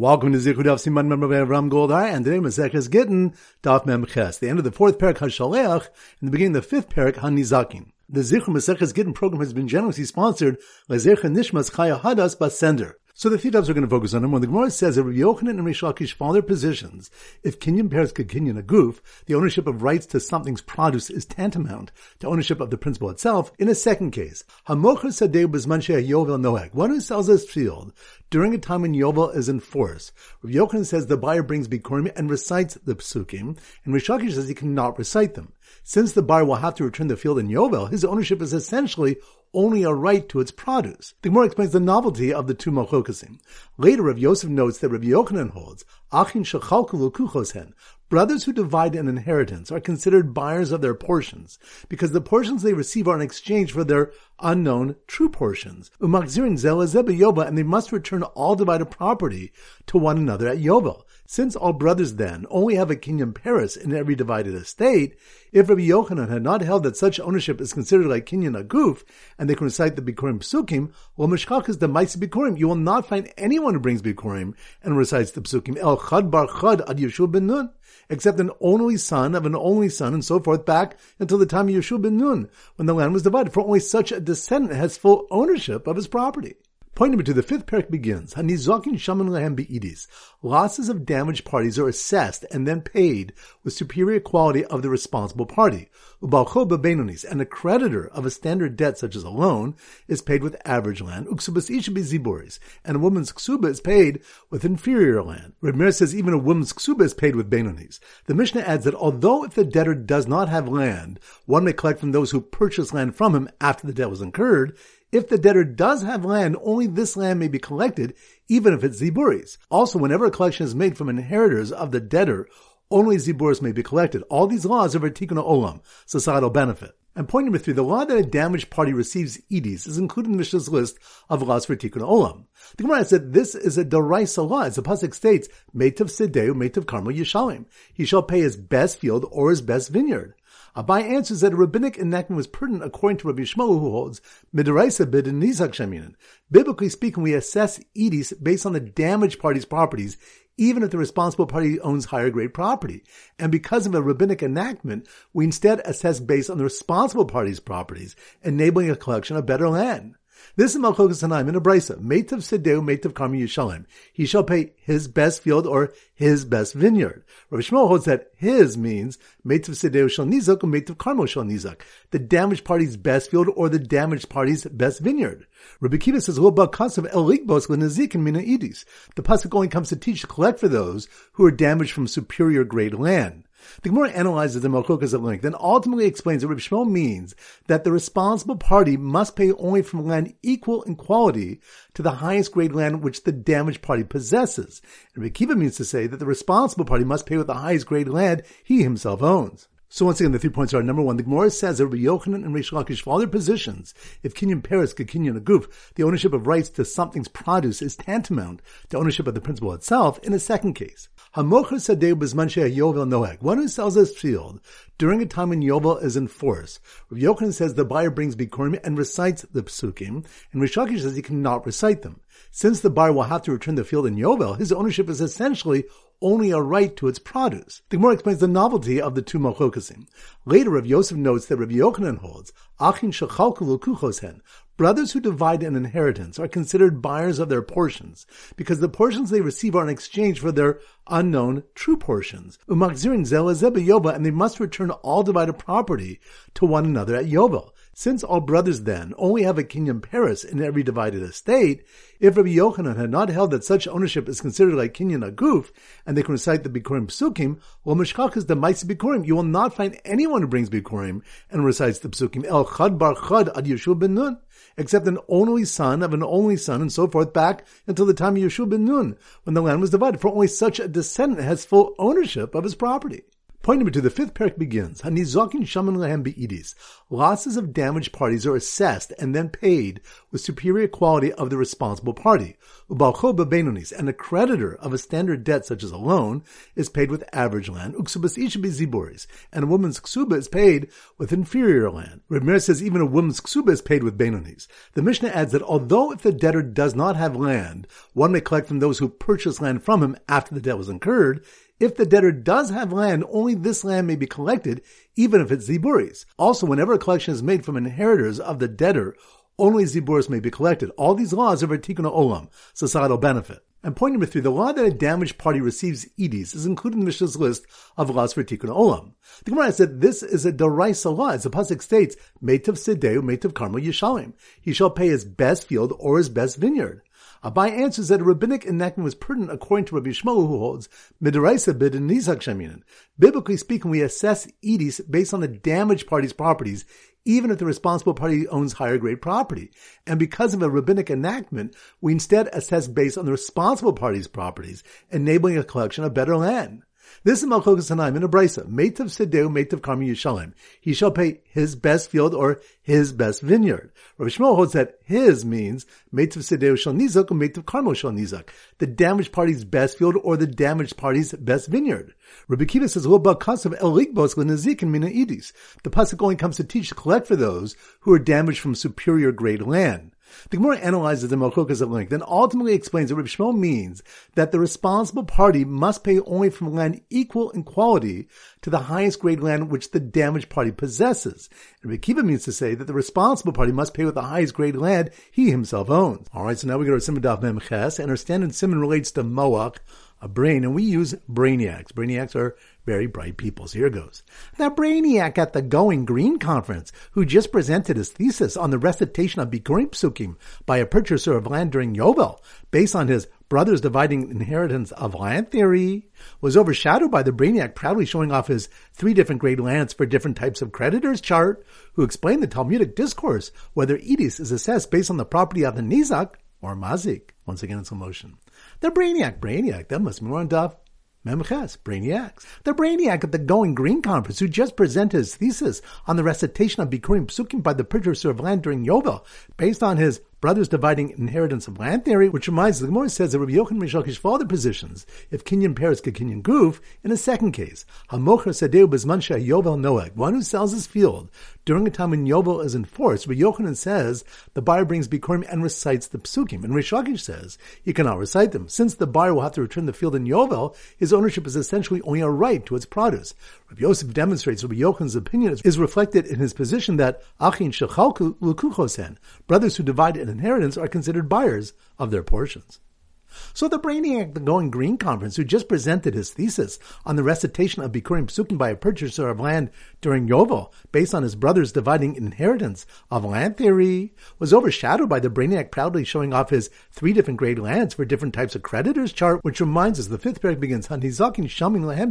Welcome to Zichud of Siman Ram and today Maseches Gittin, Daf Mem Ches, the end of the fourth parak HaShaleach, and the beginning of the fifth parak HaNizakin. The Zichud Maseches Gittin program has been generously sponsored by Zercha Nishmas Chaya Hadas Basender. So the three topics we're going to focus on them. When the Gemara says that Yochanan and Rish Lakish their positions, if Kinyan pairs could Kinyan a goof, the ownership of rights to something's produce is tantamount to ownership of the principle itself. In a second case, Hamocher Sadeu Bizman Yovel Noeg, one who sells his field during a time when Yovel is in force. Rabbi Yochanan says the buyer brings Bikurim and recites the psukim, and Rish Lakish says he cannot recite them. Since the buyer will have to return the field in Yovel, his ownership is essentially only a right to its produce. The Gemara explains the novelty of the two malchokasim. Later, Rav Yosef notes that Rav Yochanan holds, Achin shechalku hen, brothers who divide an inheritance are considered buyers of their portions, because the portions they receive are in exchange for their unknown true portions. Umakzirin yoba, and they must return all divided property to one another at Yovel. Since all brothers then only have a kinyan paris in every divided estate, if Rabbi Yochanan had not held that such ownership is considered like kinyan aguf, and they can recite the Bikurim psukim, well, mishkach is the mice Bikurim. You will not find anyone who brings Bikurim and recites the psukim el chad bar chad ad Yeshua ben Nun, except an only son of an only son, and so forth, back until the time of Yeshua ben Nun, when the land was divided. For only such a descendant has full ownership of his property. Point number two, the fifth parak begins. Hanizakin shaman lehem beidis. Losses of damaged parties are assessed and then paid with superior quality of the responsible party. Ubalcho benonis, and a creditor of a standard debt such as a loan is paid with average land. Uksubas isha ziboris, and a woman's ksuba is paid with inferior land. Reb says even a woman's ksuba is paid with benonis. The Mishnah adds that although if the debtor does not have land, one may collect from those who purchased land from him after the debt was incurred, if the debtor does have land, only this land may be collected, even if it's ziburis. Also, whenever a collection is made from inheritors of the debtor, only ziburis may be collected. All these laws are for tikkun olam, societal benefit. And point number three, the law that a damaged party receives edis is included in Mishnah's list of laws for tikkun olam. The Gemara said this is a deraisa law, as the pasuk states, "Meitav sedeu, meitav karmo yishalim." He shall pay his best field or his best vineyard. Abaye answers that a rabbinic enactment was pertinent according to Rabbi Yishmael, who holds midiraisa bid and nizak sheminin. Biblically speaking, we assess edis based on the damaged party's properties, even if the responsible party owns higher grade property. And because of a rabbinic enactment, we instead assess based on the responsible party's properties, enabling a collection of better land. This is Malchokas Tanaim in a brisa. Meitav Sedeu, Meitav Karmi Yishalem. He shall pay his best field or his best vineyard. Rabbi Yishmael holds that his means Meitav Sedeu shall nizak or Meitav Karmo shall nizak. The damaged party's best field or the damaged party's best vineyard. Rabbi Kiva says, "Lo kasav el ligbos l'nezik and mina idis." The pasuk only comes to teach to collect for those who are damaged from superior grade land. The Gemara analyzes the Malchokas at length and ultimately explains that Reb Yishmael means that the responsible party must pay only from land equal in quality to the highest grade land which the damaged party possesses. And Reb means to say that the responsible party must pay with the highest grade land he himself owns. So once again, the three points are number one, the Gemara says that Rabbi Yochanan and Rish Lakish follow their positions. If Kinyan Paris could Kinyan a goof, the ownership of rights to something's produce is tantamount to ownership of the principle itself in a second case. Hamocher Sadeu Bizman Yovel Noeg, one who sells his field during a time when Yovel is in force. Rabbi Yochanan says the buyer brings Bikurim and recites the psukim, and Rish Lakish says he cannot recite them. Since the buyer will have to return the field in Yovel, his ownership is essentially only a right to its produce. The Gemara explains the novelty of the two malchokasim. Later, Rav Yosef notes that Rav Yochanan holds, Achin hen, brothers who divide an inheritance are considered buyers of their portions, because the portions they receive are in exchange for their unknown true portions. Umakzirin yoba, and they must return all divided property to one another at Yovel. Since all brothers then only have a kinyan paris in every divided estate, if Rabbi Yochanan had not held that such ownership is considered like kinyan aguf, and they can recite the Bikurim psukim, well, mishkach is the mice Bikurim. You will not find anyone who brings Bikurim and recites the psukim el chad bar chad ad Yeshua ben Nun, except an only son of an only son, and so forth, back until the time of Yeshua ben Nun, when the land was divided. For only such a descendant has full ownership of his property. Point number two, the fifth parak begins. Hanizakin shaman be'idis. Losses of damaged parties are assessed and then paid with superior quality of the responsible party. Ubalcho benonis, and a creditor of a standard debt such as a loan is paid with average land. Uksubas ziboris, and a woman's ksuba is paid with inferior land. Reb says even a woman's ksuba is paid with benonis. The Mishnah adds that although if the debtor does not have land, one may collect from those who purchased land from him after the debt was incurred, if the debtor does have land, only this land may be collected, even if it's ziburis. Also, whenever a collection is made from inheritors of the debtor, only ziburis may be collected. All these laws are for tikkun olam, societal benefit. And point number three, the law that a damaged party receives edis is included in the Mishnah's list of laws for tikkun olam. The Gemara said this is a deraisa law. As the pasuk states, "Meitav sedeu, meitav karma yishalim." He shall pay his best field or his best vineyard. Uh, Abaye answers that a rabbinic enactment was pertinent according to Rabbi Yishmael, who holds midiraisa bid and nizak sheminin. Biblically speaking, we assess edis based on the damaged party's properties, even if the responsible party owns higher grade property. And because of a rabbinic enactment, we instead assess based on the responsible party's properties, enabling a collection of better land. This is Malchokas Tanaim in a brisa. Meitav Sedeu, Meitav Karmi Yishalem. He shall pay his best field or his best vineyard. Rabbi Yishmael holds that his means Meitav Sedeu shall nizak or Meitav Karmo shall nizak. The damaged party's best field or the damaged party's best vineyard. Rabbi Kiva says, Lo kasav el ligbos l'nazik and mina idis. The pasuk only comes to teach to collect for those who are damaged from superior grade land. The Gemara analyzes the Malchokas at length and ultimately explains that Reb Yishmael means that the responsible party must pay only from land equal in quality to the highest grade land which the damaged party possesses. And Reb Kiva means to say that the responsible party must pay with the highest grade land he himself owns. Alright, so now we go to Simon Daf Memches, and our standard Simon relates to Moach, a brain, and we use brainiacs. Brainiacs are very bright people. Here goes. The brainiac at the Going Green Conference, who just presented his thesis on the recitation of Bikurim Psukim by a purchaser of land during Yovel, based on his brothers dividing inheritance of land theory, was overshadowed by the brainiac proudly showing off his three different grade lands for different types of creditors chart, who explained the Talmudic discourse whether edis is assessed based on the property of the nizak or mazik. Once again, it's a motion. The brainiac, brainiac, that must be more on Daf Memches, Brainiacs. The Brainiac at the Going Green Conference, who just presented his thesis on the recitation of Bikurim Psukim by the purchaser of land during Yovel, based on his brothers dividing inheritance of land theory, which reminds the Gemara says that Rabbi Yochanan Mishakish for other positions, if Kinyan Paris get Kinyan Goof, in a second case, Hamocher Sadeu Bezman Yovel Noeg, one who sells his field during a time when Yovel is enforced, Rabbi Yochanan says the buyer brings Bikurim and recites the Psukim, and Rish Lakish says he cannot recite them. Since the buyer will have to return the field in Yovel, his ownership is essentially only a right to its produce. Rabbi Yosef demonstrates Rabbi Yochanan's opinion is reflected in his position that Achin Shechalku Lukuchosen, brothers who divide an inheritance are considered buyers of their portions. So the brainiac, the Going Green Conference, who just presented his thesis on the recitation of Bikurim Psukim by a purchaser of land during Yovel, based on his brothers dividing inheritance of land theory, was overshadowed by the brainiac proudly showing off his three different grade lands for different types of creditors chart, which reminds us the fifth paragraph begins, Hanizakin Shaming Lahem.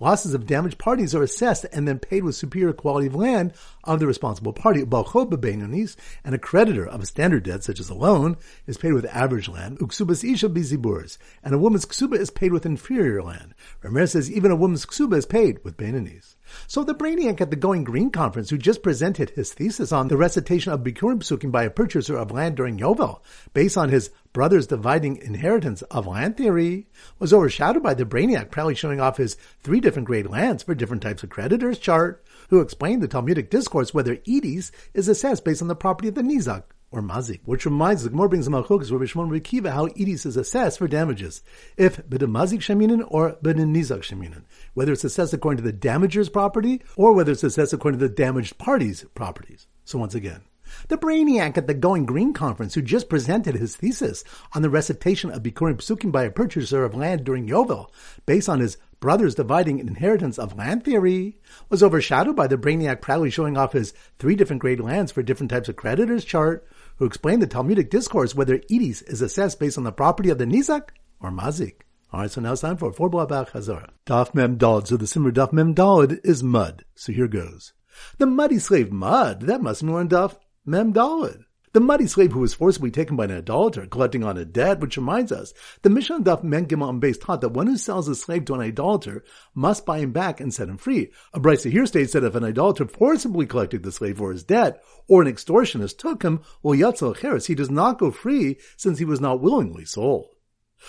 Losses of damaged parties are assessed and then paid with superior quality of land of the responsible party. Balkhoba Benonis, and a creditor of a standard debt, such as a loan, is paid with average land. Uksubas isha biziburs, and a woman's ksuba is paid with inferior land. Ramirez says even a woman's ksuba is paid with benanis. So the brainiac at the Going Green conference, who just presented his thesis on the recitation of Bikurim Psukim by a purchaser of land during Yovel, based on his brothers dividing inheritance of land theory, was overshadowed by the brainiac proudly showing off his three different grade lands for different types of creditors chart, who explained the Talmudic discourse whether edis is assessed based on the property of the nizak or mazik, which reminds the Gemara brings the Malchukas Rabbi Shimon Rekiva how edis is assessed for damages, if b'de mazik sheminin or b'de nizak sheminin, whether it's assessed according to the damager's property or whether it's assessed according to the damaged party's properties. So once again, the brainiac at the Going Green conference who just presented his thesis on the recitation of Bikurim Psukim by a purchaser of land during Yovel, based on his brothers dividing inheritance of land theory, was overshadowed by the brainiac proudly showing off his three different grade lands for different types of creditors chart, who explained the Talmudic discourse whether edis is assessed based on the property of the nizak or mazik. All right, so now it's time for four blabach hazara. Daf mem dalid. So the simmer daf mem dalid is mud. So here goes. The muddy slave mud. That must be on daf mem dalid. The muddy slave who was forcibly taken by an idolater, collecting on a debt, which reminds us, the Mishnah Daf Mem Gimel base taught that one who sells a slave to an idolater must buy him back and set him free. A brisa here states that if an idolater forcibly collected the slave for his debt, or an extortionist took him, well, Yatzel Cheres, he does not go free since he was not willingly sold.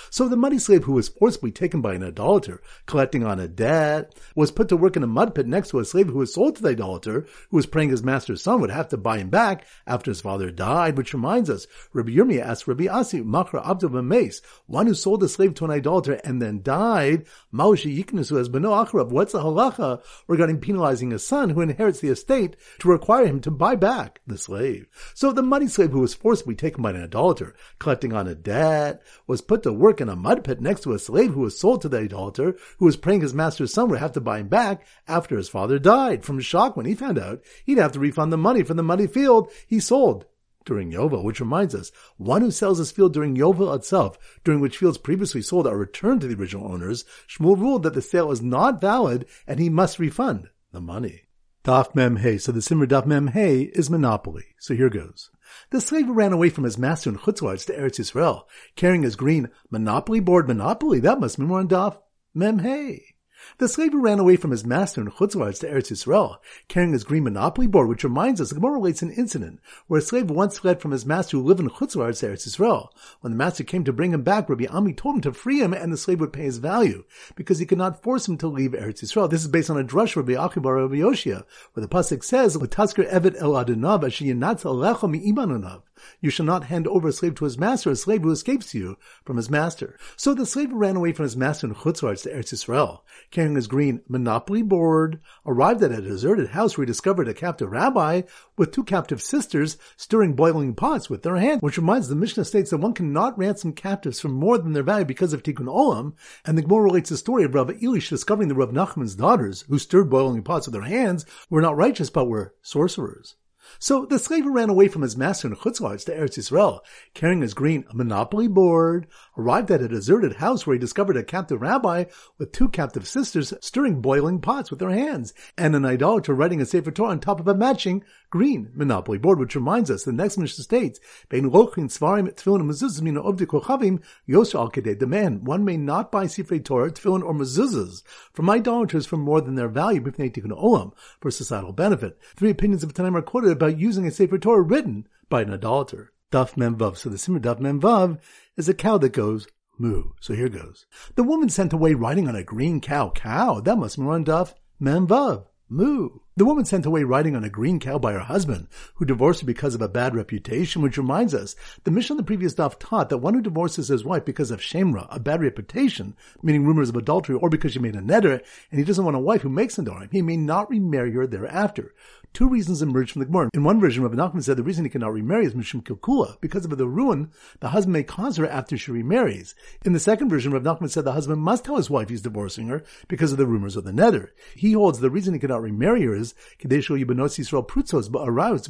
So the money slave who was forcibly taken by an idolater, collecting on a debt, was put to work in a mud pit next to a slave who was sold to the idolater, who was praying his master's son would have to buy him back after his father died, which reminds us, Rabbi Yirmiyah asked Rabbi Asi, Machra Abdul Mace, one who sold a slave to an idolater and then died, Maushi Yiknusu as Beno Achrav, what's the halacha regarding penalizing a son who inherits the estate to require him to buy back the slave? So the money slave who was forcibly taken by an idolater, collecting on a debt, was put to work in a mud pit next to a slave who was sold to the idolater, who was praying his master's son would have to buy him back after his father died. From shock when he found out, he'd have to refund the money from the muddy field he sold during Yovel, which reminds us, one who sells his field during Yovel itself, during which fields previously sold are returned to the original owners, Shmuel ruled that the sale is not valid and he must refund the money. Daf Mem Hey. So the Simmer Daf Mem Hey is monopoly. So here goes. The slave ran away from his master in Chutzlarts to Eretz Yisrael, carrying his green monopoly board monopoly. That must be more on Daf Mem Hey. The slave who ran away from his master in Chutzlarts to Eretz Yisrael, carrying his green monopoly board, which reminds us, the Gemara relates an incident where a slave once fled from his master who lived in Chutzlarts to Eretz Yisrael. When the master came to bring him back, Rabbi Ami told him to free him and the slave would pay his value, because he could not force him to leave Eretz Yisrael. This is based on a drush Rabbi Achibar Rabbi Yoshia, where the pasuk says, "L'tasker evet el adonav asher yinatz alecha mi'imanunav." You shall not hand over a slave to his master, a slave who escapes you from his master. So the slave ran away from his master in Chutzlarts to Eretz Yisrael, carrying his green monopoly board, arrived at a deserted house where he discovered a captive rabbi with two captive sisters stirring boiling pots with their hands, which reminds the Mishnah states that one cannot ransom captives for more than their value because of tikkun olam, and the Gemara relates the story of Rav Ilish discovering the Rav Nachman's daughters, who stirred boiling pots with their hands, were not righteous but were sorcerers. So the slave ran away from his master in Chutzlarts to Eretz Yisrael, carrying his green monopoly board, arrived at a deserted house where he discovered a captive rabbi with two captive sisters stirring boiling pots with their hands, and an idolater writing a Sefer Torah on top of a matching green monopoly board, which reminds us, the next Mishnah states, Bein lochin svarim tefillin mezuzah mina ovdi kochavim yosher al kedei demand. One may not buy Sefer Torah, tefillin, or mezuzahs from idolaters for more than their value, b'fnei tikkun olam, for societal benefit. Three opinions of Tanaim are quoted about using a Sefer Torah written by an idolater. Daf Mem Vav. So the Simmer Daf Mem Vav is a cow that goes moo. So here goes. The woman sent away riding on a green cow. Cow. That must be on Daf Mem Vav. Moo. The woman sent away riding on a green cow by her husband, who divorced her because of a bad reputation, which reminds us, the Mishnah on the previous daf taught that one who divorces his wife because of shemra, a bad reputation, meaning rumors of adultery, or because she made a neder, and he doesn't want a wife who makes a nedarim, he may not remarry her thereafter two reasons emerge from the Gemara. In one version, Rabbi Nachman said the reason he cannot remarry is Mishum Kilkula, because of the ruin the husband may cause her after she remarries. In the second version, Rabbi Nachman said the husband must tell his wife he's divorcing her because of the rumors of the neder. He holds the reason he cannot remarry her aroused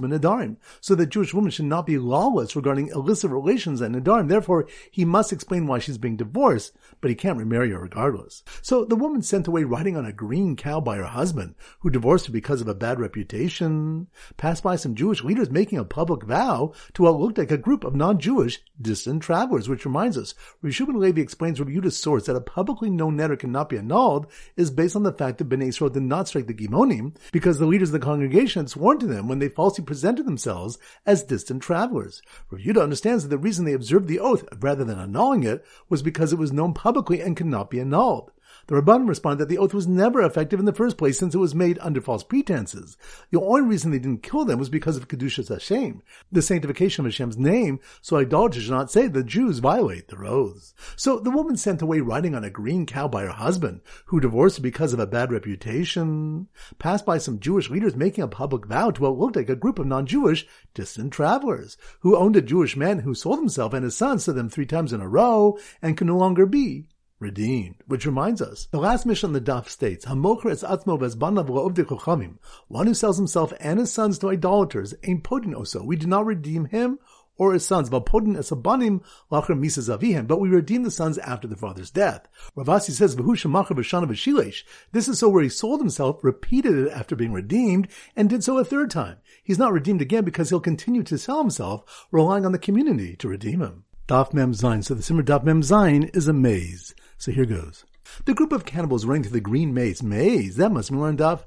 so that Jewish women should not be lawless regarding illicit relations and Nedarim. Therefore, he must explain why she's being divorced, but he can't remarry her regardless. So the woman sent away riding on a green cow by her husband, who divorced her because of a bad reputation, passed by some Jewish leaders making a public vow to what looked like a group of non-Jewish distant travelers, which reminds us, Rishubin Levi explains from Yudah's source that a publicly known neder cannot be annulled is based on the fact that Bnei Israel did not strike the Givonim because the leaders of the congregation had sworn to them when they falsely presented themselves as distant travelers. Yudah understands that the reason they observed the oath rather than annulling it was because it was known publicly and could not be annulled. The Rabbanim responded that the oath was never effective in the first place since it was made under false pretenses. The only reason they didn't kill them was because of Kedushas Hashem, the sanctification of Hashem's name, so idolaters should not say the Jews violate their oaths. So the woman sent away riding on a green cow by her husband, who divorced because of a bad reputation, passed by some Jewish leaders making a public vow to what looked like a group of non-Jewish distant travelers, who owned a Jewish man who sold himself and his sons to them three times in a row and could no longer be redeemed. Which reminds us, the last mission on the daf states, Hamocher es atzmo One who sells himself and his sons to idolaters, ain't potent oh also. We do not redeem him or his sons, Valpodin esabanim lachar misas avihem, but we redeem the sons after the father's death. Rav Asi says, V'hu shemacher b'shana v'shilesh. This is so where he sold himself, repeated it after being redeemed, and did so a third time. He's not redeemed again because he'll continue to sell himself, relying on the community to redeem him. Daf Mem Zayin. So the Simmer Daf Mem Zayin is a maze. So here goes. The group of cannibals running through the green maze. Maze. That must be learned Daf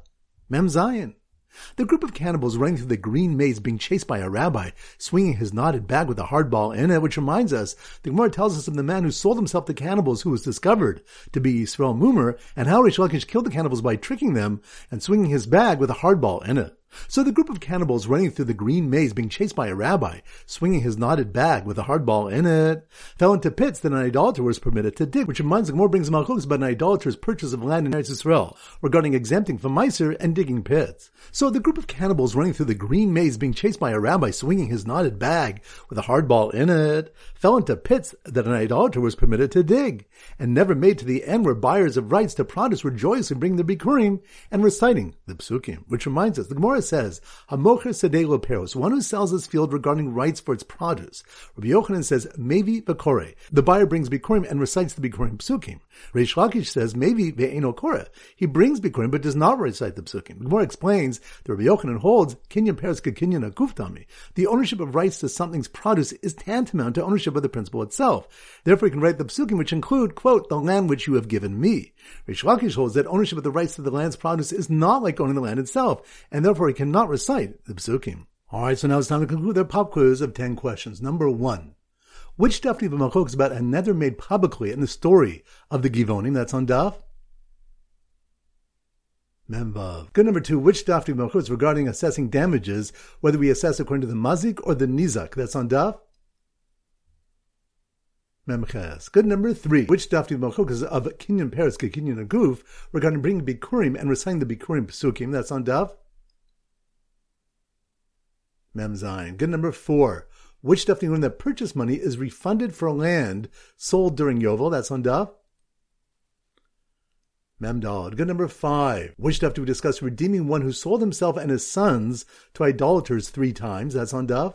Mem Zayin. The group of cannibals running through the green maze being chased by a rabbi, swinging his knotted bag with a hard ball in it, which reminds us, the Gemara tells us of the man who sold himself to cannibals who was discovered to be Yisrael Mumer, and how Rish Lakish killed the cannibals by tricking them and swinging his bag with a hard ball in it. So the group of cannibals running through the green maze being chased by a rabbi, swinging his knotted bag with a hard ball in it, fell into pits that an idolater was permitted to dig, which reminds the more brings malchus about an idolater's purchase of land in Eretz Israel, regarding exempting from Meiser and digging pits. So the group of cannibals running through the green maze being chased by a rabbi swinging his knotted bag with a hard ball in it, fell into pits that an idolater was permitted to dig, and never made to the end where buyers of rights to produce rejoice in bringing the bikurim and reciting the psukim, which reminds us, the Gemara says, Hamocher Sedelo Peros, one who sells his field regarding rights for its produce. Rabbi Yochanan says, Mevi Bekore. The buyer brings Bikurim and recites the Bikurim Psukim. Reish Lakish says, Mevi Ve'eno Kore. He brings Bikurim but does not recite the Psukim. The Gemara explains that Rabbi Yochanan holds, Kinyan Peros Kinyan Akuftami. The ownership of rights to something's produce is tantamount to ownership of the principle itself. Therefore, he can write the Psukim which include, quote, the land which you have given me. Reish Lakish holds that ownership of the rights to the land's produce is not like owning the land itself, and therefore cannot recite the psukim. Alright, so now it's time to conclude their pop quiz of 10 questions. Number one. Which Daf of Malchok is about a nether made publicly in the story of the Givonim? That's on Daf. Membav. Good number two. Which Daf of Malchok is regarding assessing damages, whether we assess according to the Mazik or the Nizak? That's on Daf. Memches. Good number three. Which Dafti Malchuk is of Kinyan Paris Kinyan Aguf regarding bringing Bikurim and reciting the Bikurim Psukim? That's on Daf. Mem Zayin. Good number four. Which stuff do you learn that purchase money is refunded for land sold during Yovel? That's on Daf. Mem Dalad. Good number five. Which stuff do we discuss redeeming one who sold himself and his sons to idolaters three times? That's on Daf.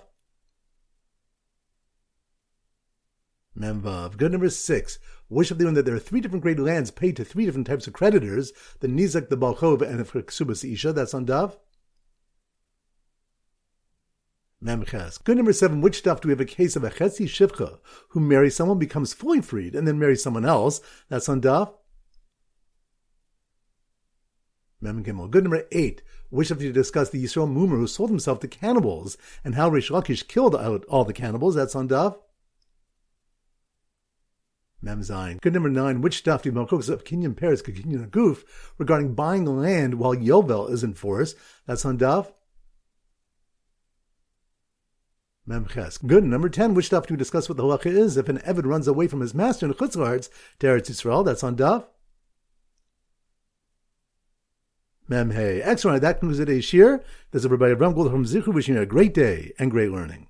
Memvav. Good number six. Which of the one that there are three different great lands paid to three different types of creditors: the Nizak, the Balchov, and the Ksubas Isha. That's on Dav. Memches. Good number seven. Which stuff do we have a case of a Chetzi Shivcha who marries someone, becomes fully freed, and then marries someone else? That's on Daf. Mem Gimel. Good number eight. Which of you discuss the Yisrael Mumer who sold himself to cannibals and how Rish Lakish killed out all the cannibals? That's on Daf. Mem Zayin. Good number nine. Which stuff do you of Kinyan Paris Kinyan Goof regarding buying land while Yovel is in force? That's on Daf. Memches. Good. Number 10, which stuff do we discuss what the halacha is if an Evid runs away from his master in Chutzlards to Eretz Yisrael? That's on Daf. Mem Hey. Excellent. That concludes today's shir. This is everybody Ram Gold from Zichu wishing you a great day and great learning.